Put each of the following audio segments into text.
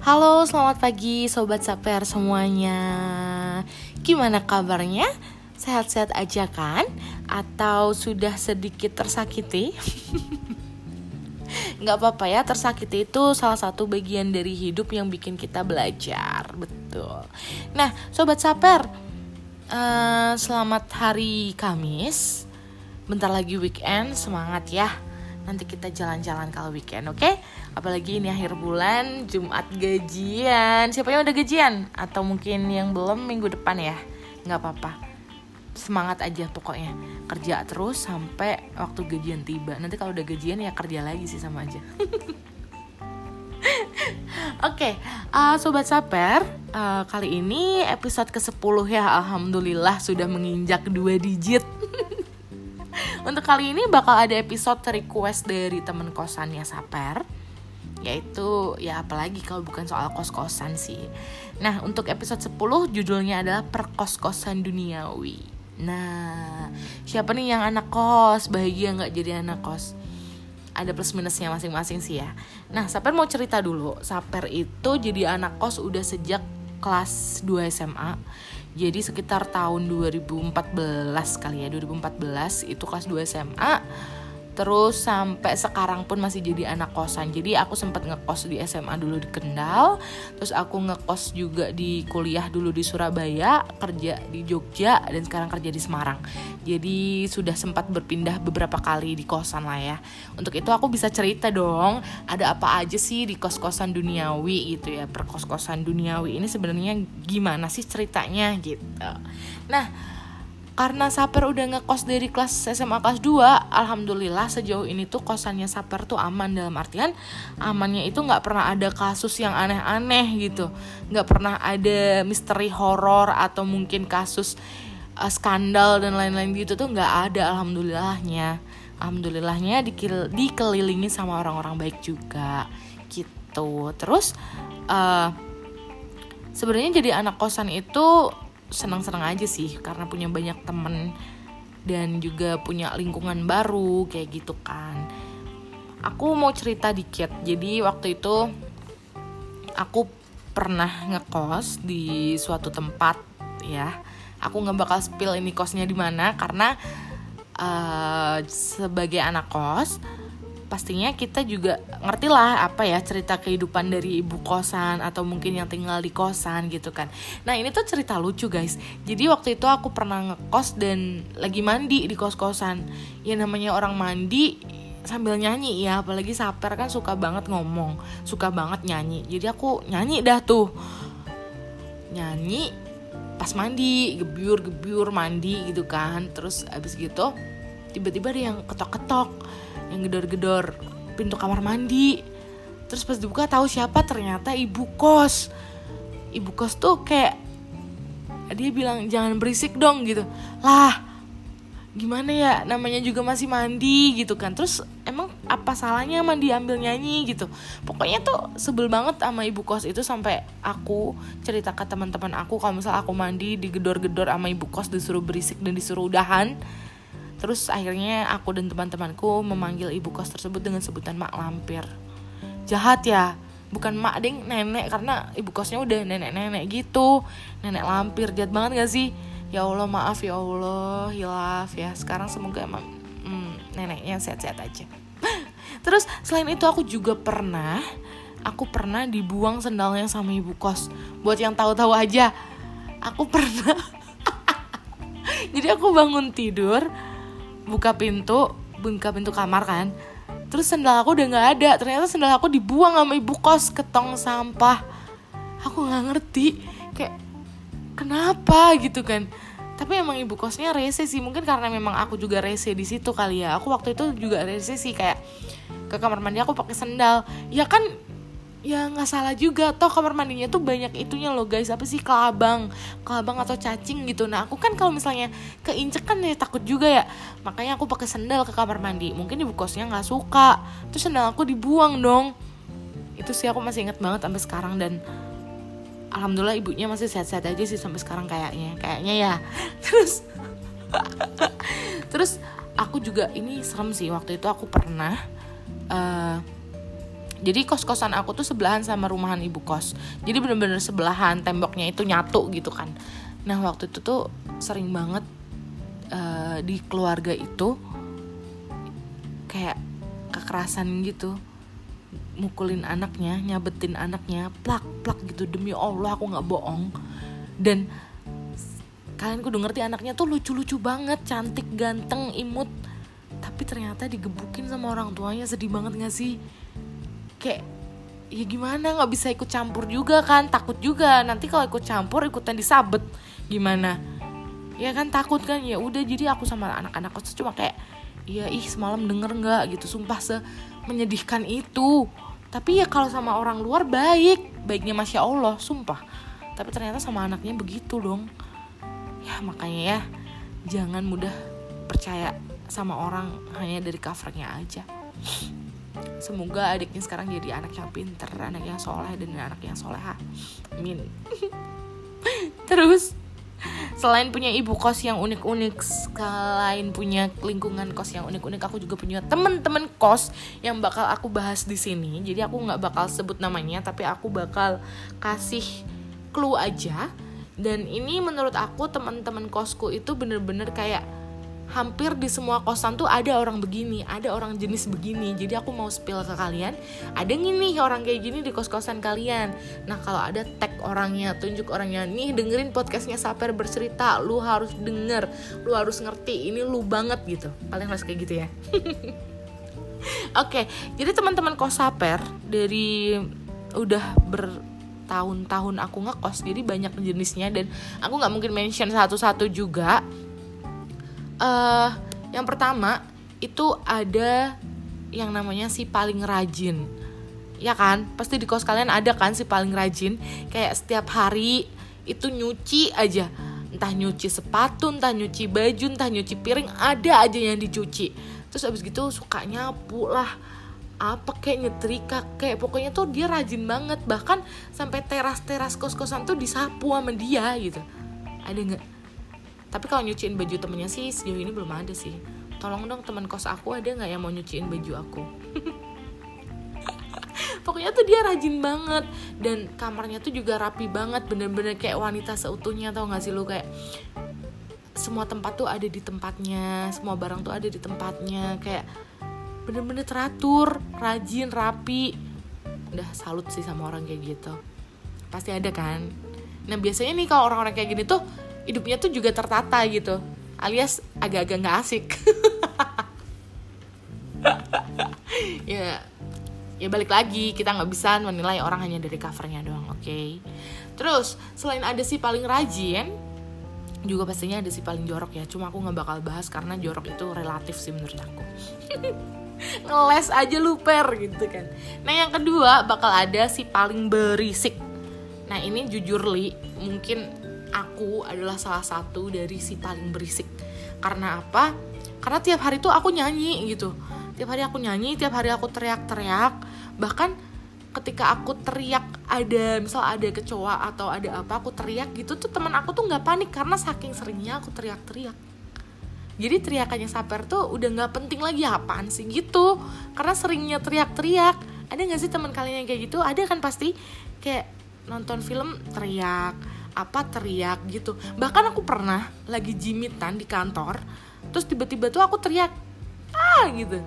Halo, selamat pagi sobat saper semuanya. Gimana kabarnya? Sehat-sehat aja kan? Atau sudah sedikit tersakiti? Nggak apa-apa ya, tersakiti itu salah satu bagian dari hidup yang bikin kita belajar, betul. Nah, sobat saper, uh, selamat hari Kamis. Bentar lagi weekend, semangat ya nanti kita jalan-jalan kalau weekend oke? Okay? apalagi ini akhir bulan Jumat gajian. Siapa yang udah gajian? Atau mungkin yang belum minggu depan ya? Nggak apa-apa. Semangat aja pokoknya. Kerja terus sampai waktu gajian tiba. Nanti kalau udah gajian ya kerja lagi sih sama aja. Oke, okay, uh, sobat saper, uh, kali ini episode ke-10 ya, alhamdulillah sudah menginjak dua digit. Untuk kali ini bakal ada episode request dari temen kosannya Saper yaitu ya apalagi kalau bukan soal kos-kosan sih. Nah, untuk episode 10 judulnya adalah perkos-kosan duniawi. Nah, siapa nih yang anak kos? Bahagia nggak jadi anak kos? Ada plus minusnya masing-masing sih ya. Nah, Saper mau cerita dulu. Saper itu jadi anak kos udah sejak kelas 2 SMA jadi sekitar tahun 2014 kali ya 2014 itu kelas 2 SMA terus sampai sekarang pun masih jadi anak kosan. Jadi aku sempat ngekos di SMA dulu di Kendal. Terus aku ngekos juga di kuliah dulu di Surabaya kerja di Jogja dan sekarang kerja di Semarang. Jadi sudah sempat berpindah beberapa kali di kosan lah ya. Untuk itu aku bisa cerita dong ada apa aja sih di kos-kosan duniawi gitu ya. Perkos-kosan duniawi ini sebenarnya gimana sih ceritanya gitu. Nah karena Saper udah ngekos dari kelas SMA kelas 2 Alhamdulillah sejauh ini tuh kosannya Saper tuh aman. Dalam artian amannya itu nggak pernah ada kasus yang aneh-aneh gitu. Nggak pernah ada misteri horor atau mungkin kasus uh, skandal dan lain-lain gitu tuh nggak ada alhamdulillahnya. Alhamdulillahnya dikil dikelilingi sama orang-orang baik juga gitu. Terus uh, sebenarnya jadi anak kosan itu senang-senang aja sih karena punya banyak temen dan juga punya lingkungan baru kayak gitu kan. Aku mau cerita dikit. Jadi waktu itu aku pernah ngekos di suatu tempat ya. Aku nggak bakal spill ini kosnya di mana karena uh, sebagai anak kos pastinya kita juga ngerti lah apa ya cerita kehidupan dari ibu kosan atau mungkin yang tinggal di kosan gitu kan. Nah ini tuh cerita lucu guys. Jadi waktu itu aku pernah ngekos dan lagi mandi di kos kosan ya namanya orang mandi sambil nyanyi ya apalagi saper kan suka banget ngomong suka banget nyanyi. Jadi aku nyanyi dah tuh. Nyanyi pas mandi gebyur gebyur mandi gitu kan. Terus abis gitu tiba-tiba ada yang ketok-ketok yang gedor-gedor pintu kamar mandi. Terus pas dibuka tahu siapa ternyata ibu kos. Ibu kos tuh kayak dia bilang jangan berisik dong gitu. Lah gimana ya namanya juga masih mandi gitu kan. Terus emang apa salahnya mandi ambil nyanyi gitu. Pokoknya tuh sebel banget sama ibu kos itu sampai aku cerita ke teman-teman aku kalau misal aku mandi digedor-gedor sama ibu kos disuruh berisik dan disuruh udahan Terus akhirnya aku dan teman-temanku memanggil ibu kos tersebut dengan sebutan mak lampir. Jahat ya, bukan mak ding nenek karena ibu kosnya udah nenek-nenek gitu. Nenek lampir jahat banget gak sih? Ya Allah maaf ya Allah, hilaf ya. Sekarang semoga emang hmm, neneknya sehat-sehat aja. Terus selain itu aku juga pernah aku pernah dibuang sendalnya sama ibu kos. Buat yang tahu-tahu aja, aku pernah. Jadi aku bangun tidur, buka pintu buka pintu kamar kan. Terus sendal aku udah nggak ada. Ternyata sendal aku dibuang sama ibu kos ke tong sampah. Aku nggak ngerti kayak kenapa gitu kan. Tapi emang ibu kosnya rese sih. Mungkin karena memang aku juga rese di situ kali ya. Aku waktu itu juga rese sih kayak ke kamar mandi aku pakai sendal. Ya kan ya nggak salah juga. Toh kamar mandinya tuh banyak itunya loh guys. Apa sih kelabang. Kelabang atau cacing gitu. Nah aku kan kalau misalnya keinjek kan ya takut juga ya. Makanya aku pakai sendal ke kamar mandi. Mungkin ibu kosnya nggak suka. Terus sendal aku dibuang dong. Itu sih aku masih inget banget sampai sekarang. Dan alhamdulillah ibunya masih sehat-sehat aja sih sampai sekarang kayaknya. Kayaknya ya. Terus terus aku juga ini serem sih. Waktu itu aku pernah uh, jadi kos-kosan aku tuh sebelahan sama rumahan ibu kos. Jadi bener-bener sebelahan temboknya itu nyatu gitu kan. Nah waktu itu tuh sering banget uh, di keluarga itu kayak kekerasan gitu. Mukulin anaknya nyabetin anaknya plak plak gitu. Demi allah aku nggak bohong. Dan kalian kudu ngerti anaknya tuh lucu-lucu banget cantik ganteng imut. Tapi ternyata digebukin sama orang tuanya sedih banget gak sih kayak ya gimana nggak bisa ikut campur juga kan takut juga. Nanti kalau ikut campur ikutan disabet. Gimana? Ya kan takut kan? Ya udah jadi aku sama anak-anak kos cuma kayak ya ih semalam denger nggak? Gitu sumpah se menyedihkan itu. Tapi ya kalau sama orang luar baik. Baiknya masya allah sumpah. Tapi ternyata sama anaknya begitu dong. Ya makanya ya jangan mudah percaya sama orang hanya dari covernya aja semoga adiknya sekarang jadi anak yang pinter anak yang soleh dan anak yang soleha amin. Terus selain punya ibu kos yang unik-unik selain punya lingkungan kos yang unik-unik aku juga punya temen-temen kos yang bakal aku bahas di sini. Jadi aku nggak bakal sebut namanya tapi aku bakal kasih clue aja. Dan ini menurut aku teman-teman kosku itu bener-bener kayak hampir di semua kosan tuh ada orang begini, ada orang jenis begini. Jadi aku mau spill ke kalian, ada nih orang kayak gini di kos-kosan kalian. Nah kalau ada tag orangnya, tunjuk orangnya, nih dengerin podcastnya Saper bercerita, lu harus denger, lu harus ngerti, ini lu banget gitu. Kalian harus kayak gitu ya. Oke, okay, jadi teman-teman kos Saper dari udah bertahun-tahun aku ngekos, jadi banyak jenisnya dan aku nggak mungkin mention satu-satu juga uh, yang pertama itu ada yang namanya si paling rajin. Ya kan? Pasti di kos kalian ada kan si paling rajin? Kayak setiap hari itu nyuci aja. Entah nyuci sepatu entah nyuci baju entah nyuci piring ada aja yang dicuci. Terus abis gitu suka nyapu lah. Apa kayak nyetrika kayak pokoknya tuh dia rajin banget. Bahkan sampai teras teras kos kosan tuh disapu sama dia gitu. Ada nggak tapi kalau nyuciin baju temennya sih sejauh ini belum ada sih. Tolong dong teman kos aku ada nggak yang mau nyuciin baju aku? Pokoknya tuh dia rajin banget. Dan kamarnya tuh juga rapi banget. Bener-bener kayak wanita seutuhnya tau gak sih lu? Kayak semua tempat tuh ada di tempatnya. Semua barang tuh ada di tempatnya. Kayak bener-bener teratur rajin rapi. Udah salut sih sama orang kayak gitu. Pasti ada kan? Nah biasanya nih kalau orang-orang kayak gini tuh hidupnya tuh juga tertata gitu alias agak-agak nggak asik. Ya ya balik lagi kita nggak bisa menilai orang hanya dari covernya doang oke? Okay? terus selain ada si paling rajin juga pastinya ada si paling jorok ya. Cuma aku nggak bakal bahas karena jorok itu relatif sih menurut aku. Ngeles aja luper gitu kan. Nah yang kedua bakal ada si paling berisik. Nah ini jujur li mungkin aku adalah salah satu dari si paling berisik. Karena apa? Karena tiap hari tuh aku nyanyi gitu. Tiap hari aku nyanyi tiap hari aku teriak-teriak. Bahkan ketika aku teriak ada misal ada kecoa atau ada apa aku teriak gitu tuh teman aku tuh nggak panik karena saking seringnya aku teriak-teriak. Jadi teriakannya saper tuh udah nggak penting lagi apaan sih gitu. Karena seringnya teriak-teriak. Ada nggak sih teman kalian yang kayak gitu? Ada kan pasti? Kayak nonton film teriak apa teriak gitu. Bahkan aku pernah lagi jimitan di kantor terus tiba-tiba tuh aku teriak ah gitu.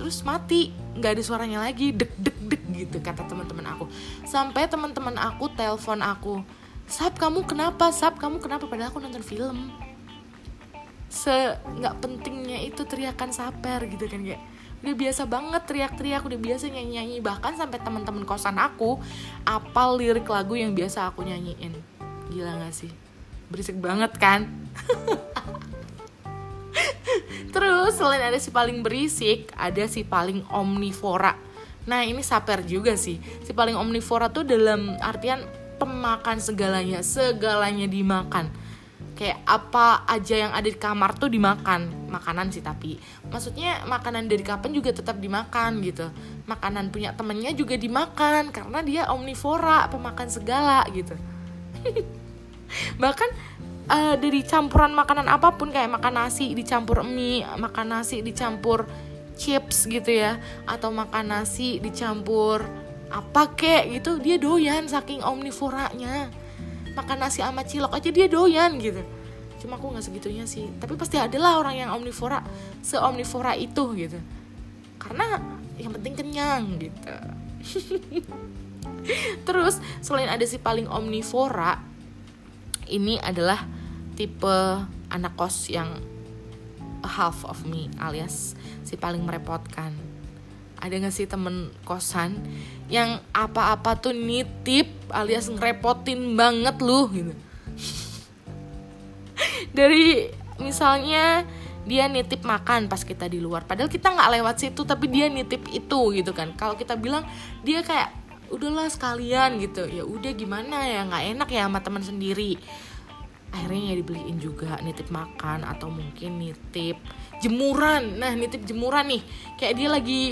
Terus mati nggak ada suaranya lagi dek dek dek gitu kata teman-teman aku. Sampai teman-teman aku telepon aku sap kamu kenapa? Sap kamu kenapa? Padahal aku nonton film. Se nggak pentingnya itu teriakan saper gitu kan kayak udah biasa banget teriak-teriak udah biasa nyanyi-nyanyi. Bahkan sampai teman-teman kosan aku apal lirik lagu yang biasa aku nyanyiin. Gila gak sih? Berisik banget kan? Terus selain ada si paling berisik ada si paling omnivora. Nah ini saper juga sih. Si paling omnivora tuh dalam artian pemakan segalanya segalanya dimakan kayak apa aja yang ada di kamar tuh dimakan. Makanan sih tapi. Maksudnya makanan dari kapan juga tetap dimakan gitu. Makanan punya temennya juga dimakan karena dia omnivora pemakan segala gitu. Bahkan uh, dari campuran makanan apa pun kayak makan nasi dicampur mie makan nasi dicampur chips gitu ya. Atau makan nasi dicampur apa kek gitu. Dia doyan saking omnivoranya makan nasi sama cilok aja dia doyan gitu. Cuma aku nggak segitunya sih. Tapi pasti adalah orang yang omnivora seomnivora itu gitu. Karena yang penting kenyang gitu. Terus selain ada si paling omnivora ini adalah tipe anak kos yang half of me alias si paling merepotkan. Ada gak sih temen kosan yang apa-apa tuh nitip alias ngerepotin banget lu gitu. Dari misalnya dia nitip makan pas kita di luar padahal kita nggak lewat situ tapi dia nitip itu gitu kan. Kalau kita bilang dia kayak udahlah sekalian gitu. Ya udah gimana ya? Nggak enak ya sama teman sendiri. Akhirnya ya dibeliin juga nitip makan atau mungkin nitip jemuran. Nah nitip jemuran nih. Kayak dia lagi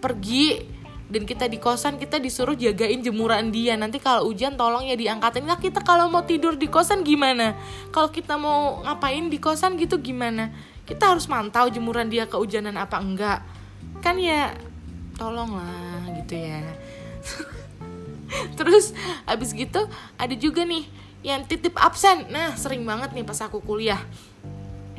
pergi dan kita di kosan kita disuruh jagain jemuran dia. Nanti kalau hujan tolong ya diangkatin. Nah kita kalau mau tidur di kosan gimana? Kalau kita mau ngapain di kosan gitu gimana? Kita harus mantau jemuran dia kehujanan apa enggak. Kan ya tolonglah gitu ya. Terus abis gitu ada juga nih yang titip absen. Nah sering banget nih pas aku kuliah.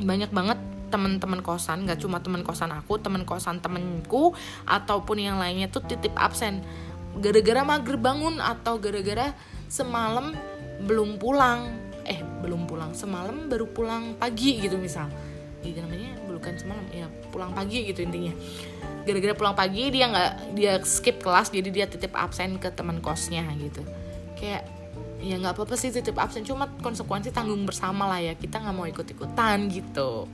Banyak banget teman-teman kosan nggak cuma teman kosan aku teman kosan temenku ataupun yang lainnya tuh titip absen. Gara-gara mager bangun atau gara-gara semalam belum pulang. Eh belum pulang semalam baru pulang pagi gitu misal. Gitu namanya bukan semalam ya pulang pagi gitu intinya. Gara-gara pulang pagi dia nggak dia skip kelas jadi dia titip absen ke teman kosnya gitu. Kayak ya nggak apa-apa sih titip absen cuma konsekuensi tanggung bersama lah ya kita nggak mau ikut-ikutan gitu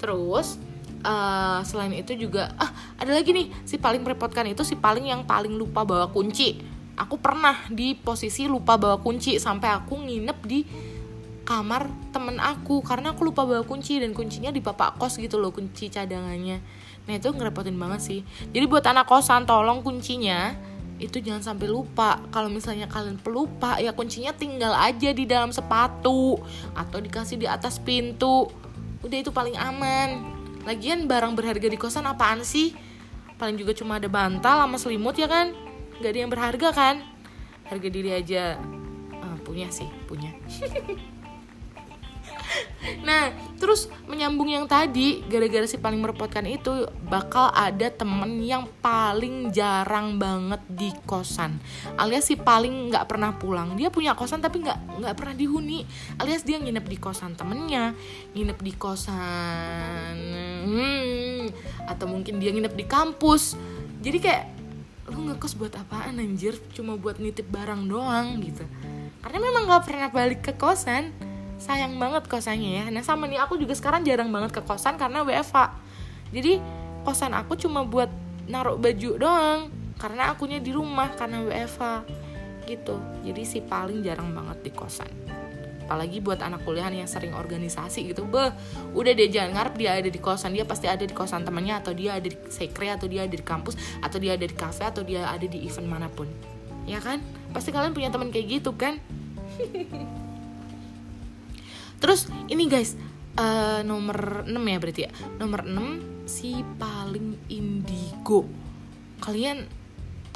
terus uh, selain itu juga ah ada lagi nih si paling merepotkan itu si paling yang paling lupa bawa kunci. Aku pernah di posisi lupa bawa kunci sampai aku nginep di kamar temen aku karena aku lupa bawa kunci dan kuncinya di bapak kos gitu loh kunci cadangannya. Nah itu ngerepotin banget sih. Jadi buat anak kosan tolong kuncinya itu jangan sampai lupa. Kalau misalnya kalian pelupa ya kuncinya tinggal aja di dalam sepatu atau dikasih di atas pintu udah itu paling aman. Lagian barang berharga di kosan apaan sih? Paling juga cuma ada bantal sama selimut ya kan? Nggak ada yang berharga kan? Harga diri aja. Uh, punya sih punya Nah, terus menyambung yang tadi, gara-gara si paling merepotkan itu bakal ada temen yang paling jarang banget di kosan, alias si paling nggak pernah pulang. Dia punya kosan tapi nggak nggak pernah dihuni, alias dia nginep di kosan temennya, nginep di kosan, hmm, atau mungkin dia nginep di kampus. Jadi kayak lu ngekos buat apaan anjir? Cuma buat nitip barang doang gitu. Karena memang nggak pernah balik ke kosan sayang banget kosannya ya. Nah sama nih aku juga sekarang jarang banget ke kosan karena WFA jadi kosan aku cuma buat naruh baju doang karena akunya di rumah karena WFA gitu. Jadi sih paling jarang banget di kosan. Apalagi buat anak kuliahan yang sering organisasi gitu. Beh udah deh jangan ngarep dia ada di kosan. Dia pasti ada di kosan temannya atau dia ada di sekre atau dia ada di kampus atau dia ada di kafe atau dia ada di event mana pun. Ya kan? Pasti kalian punya teman kayak gitu kan terus ini guys uh, nomor 6 ya berarti ya? Nomor 6 si paling indigo. Kalian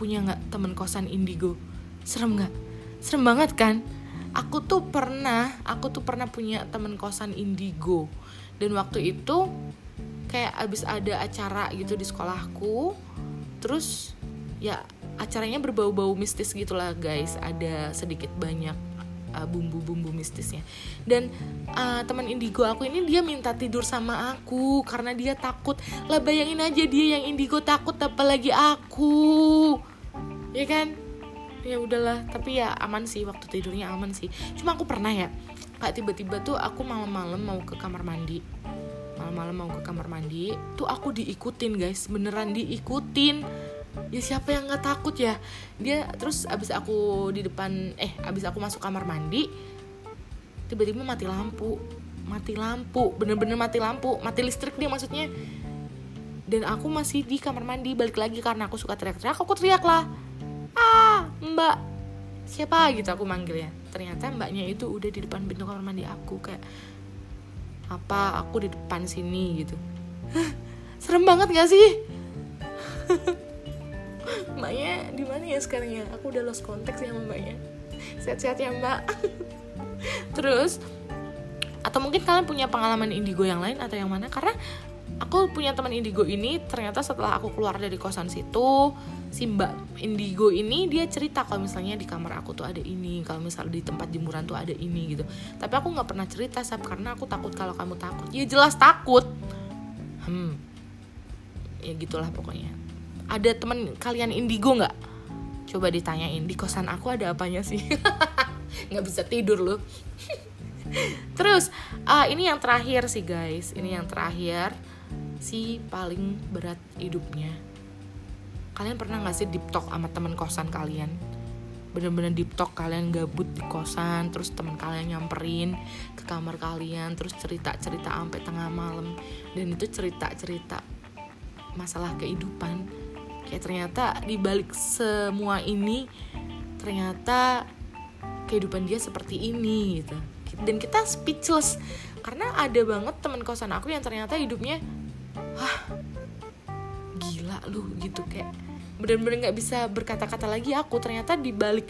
punya nggak teman kosan indigo? Serem nggak? Serem banget kan? Aku tuh pernah aku tuh pernah punya teman kosan indigo. Dan waktu itu kayak abis ada acara gitu di sekolahku terus ya acaranya berbau-bau mistis gitulah guys ada sedikit banyak uh, bumbu-bumbu mistisnya. Dan uh, teman indigo aku ini dia minta tidur sama aku karena dia takut. Lah bayangin aja dia yang indigo takut apalagi aku. Ya kan? Ya udahlah tapi ya aman sih waktu tidurnya aman sih. Cuma aku pernah ya kayak tiba-tiba tuh aku malam-malam mau ke kamar mandi. Malam-malam mau ke kamar mandi tuh aku diikutin guys. Beneran diikutin ya siapa yang nggak takut ya? Dia terus abis aku di depan eh abis aku masuk kamar mandi tiba-tiba mati lampu. Mati lampu bener-bener mati lampu. Mati listrik dia maksudnya. Dan aku masih di kamar mandi balik lagi karena aku suka teriak-teriak. Aku teriak lah. Ah mbak siapa? Gitu aku manggil ya ternyata mbaknya itu udah di depan pintu kamar mandi aku kayak apa aku di depan sini? Gitu. Serem banget gak sih mbaknya di mana ya sekarang ya? Aku udah lost konteks ya sama mbaknya. Sehat-sehat ya mbak. Terus atau mungkin kalian punya pengalaman indigo yang lain atau yang mana? Karena aku punya teman indigo ini ternyata setelah aku keluar dari kosan situ si mbak indigo ini dia cerita kalau misalnya di kamar aku tuh ada ini kalau misalnya di tempat jemuran tuh ada ini gitu. Tapi aku nggak pernah cerita sab karena aku takut kalau kamu takut. Ya jelas takut. Hmm. Ya gitulah pokoknya ada teman kalian indigo nggak? Coba ditanyain di kosan aku ada apanya sih? Nggak bisa tidur loh. Terus uh, ini yang terakhir sih guys. Ini yang terakhir. Si paling berat hidupnya. Kalian pernah nggak sih deep talk sama teman kosan kalian? Bener-bener deep talk kalian gabut di kosan terus teman kalian nyamperin ke kamar kalian terus cerita-cerita sampai tengah malam. Dan itu cerita-cerita masalah kehidupan kayak ternyata di balik semua ini ternyata kehidupan dia seperti ini gitu. Dan kita speechless karena ada banget teman kosan aku yang ternyata hidupnya wah gila lu gitu. Kayak bener-bener nggak bisa berkata-kata lagi. Aku ternyata di balik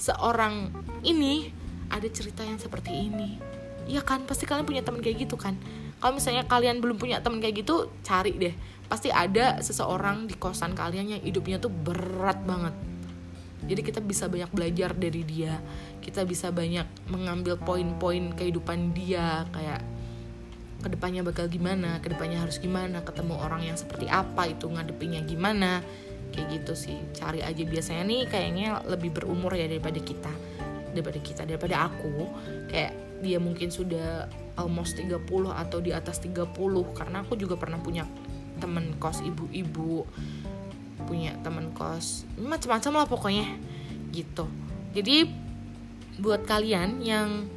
seorang ini ada cerita yang seperti ini. Iya kan? Pasti kalian punya teman kayak gitu kan kalau misalnya kalian belum punya teman kayak gitu cari deh. Pasti ada seseorang di kosan kalian yang hidupnya tuh berat banget. Jadi kita bisa banyak belajar dari dia. Kita bisa banyak mengambil poin-poin kehidupan dia. Kayak ke depannya bakal gimana ke depannya harus gimana ketemu orang yang seperti apa itu ngadepinnya gimana. Kayak gitu sih. Cari aja. Biasanya nih kayaknya lebih berumur ya daripada kita. Daripada kita daripada aku. Kayak dia mungkin sudah almost 30 atau di atas 30 karena aku juga pernah punya temen kos ibu-ibu punya temen kos macam-macam lah pokoknya gitu. Jadi buat kalian yang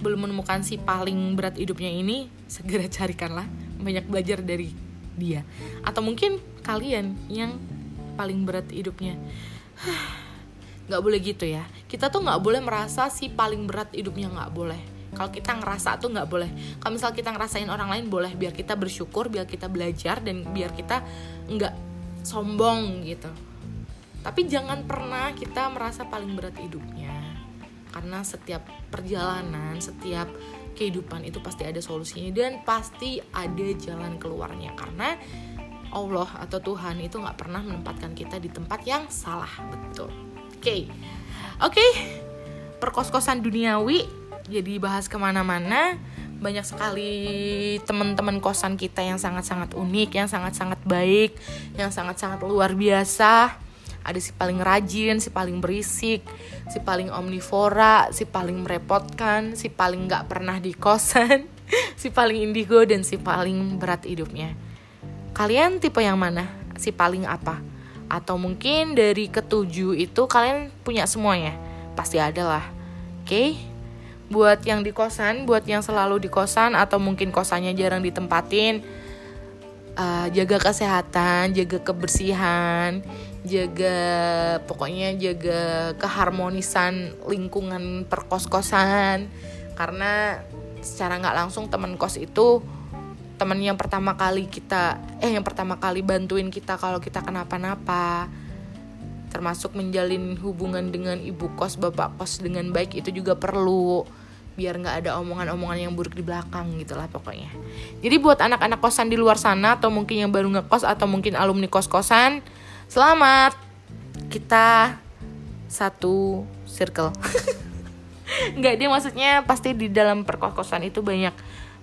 belum menemukan si paling berat hidupnya ini segera carikanlah. Banyak belajar dari dia. Atau mungkin kalian yang paling berat hidupnya. Nggak boleh gitu ya. Kita tuh nggak boleh merasa si paling berat hidupnya nggak boleh kalau kita ngerasa tuh nggak boleh. Kalau misal kita ngerasain orang lain boleh. Biar kita bersyukur biar kita belajar dan biar kita nggak sombong gitu. Tapi jangan pernah kita merasa paling berat hidupnya. Karena setiap perjalanan setiap kehidupan itu pasti ada solusinya. Dan pasti ada jalan keluarnya. Karena Allah atau Tuhan itu nggak pernah menempatkan kita di tempat yang salah. Betul. Oke. Okay. oke. Okay. perkos-kosan duniawi jadi bahas ke mana-mana banyak sekali teman-teman kosan kita yang sangat-sangat unik yang sangat-sangat baik yang sangat-sangat luar biasa ada si paling rajin, si paling berisik, si paling omnivora, si paling merepotkan, si paling nggak pernah di kosan, si paling indigo dan si paling berat hidupnya. Kalian tipe yang mana? Si paling apa? Atau mungkin dari ketujuh itu kalian punya semuanya? Pasti ada lah. Oke? Okay? Buat yang di kosan, buat yang selalu di kosan atau mungkin kosannya jarang ditempatin, uh, jaga kesehatan, jaga kebersihan, jaga pokoknya jaga keharmonisan lingkungan perkos-kosan. Karena secara nggak langsung teman kos itu teman yang pertama kali kita eh yang pertama kali bantuin kita kalau kita kenapa-napa termasuk menjalin hubungan dengan ibu kos bapak kos dengan baik itu juga perlu biar nggak ada omongan-omongan yang buruk di belakang gitulah pokoknya jadi buat anak-anak kosan di luar sana atau mungkin yang baru ngekos atau mungkin alumni kos-kosan Selamat. Kita satu circle. Enggak dia maksudnya pasti di dalam perkokosan itu banyak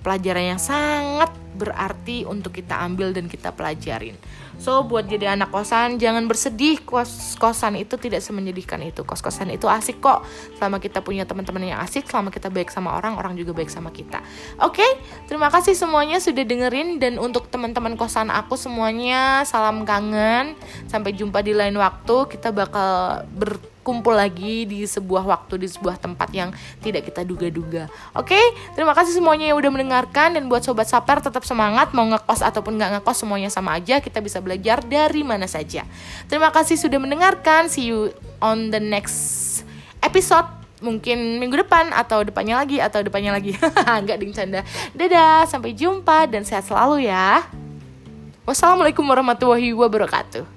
pelajaran yang sangat berarti untuk kita ambil dan kita pelajarin. So buat jadi anak kosan jangan bersedih kos kosan itu tidak semenyedihkan itu. Kos kosan itu asik kok. Selama kita punya teman-teman yang asik, selama kita baik sama orang, orang juga baik sama kita. Oke, okay? terima kasih semuanya sudah dengerin dan untuk teman-teman kosan aku semuanya salam kangen. Sampai jumpa di lain waktu. Kita bakal ber kumpul lagi di sebuah waktu di sebuah tempat yang tidak kita duga-duga. Oke, okay? terima kasih semuanya yang udah mendengarkan dan buat sobat saper tetap semangat mau ngekos ataupun nggak ngekos semuanya sama aja kita bisa belajar dari mana saja. Terima kasih sudah mendengarkan. See you on the next episode mungkin minggu depan atau depannya lagi atau depannya lagi nggak ding canda dadah sampai jumpa dan sehat selalu ya Wassalamualaikum warahmatullahi wabarakatuh.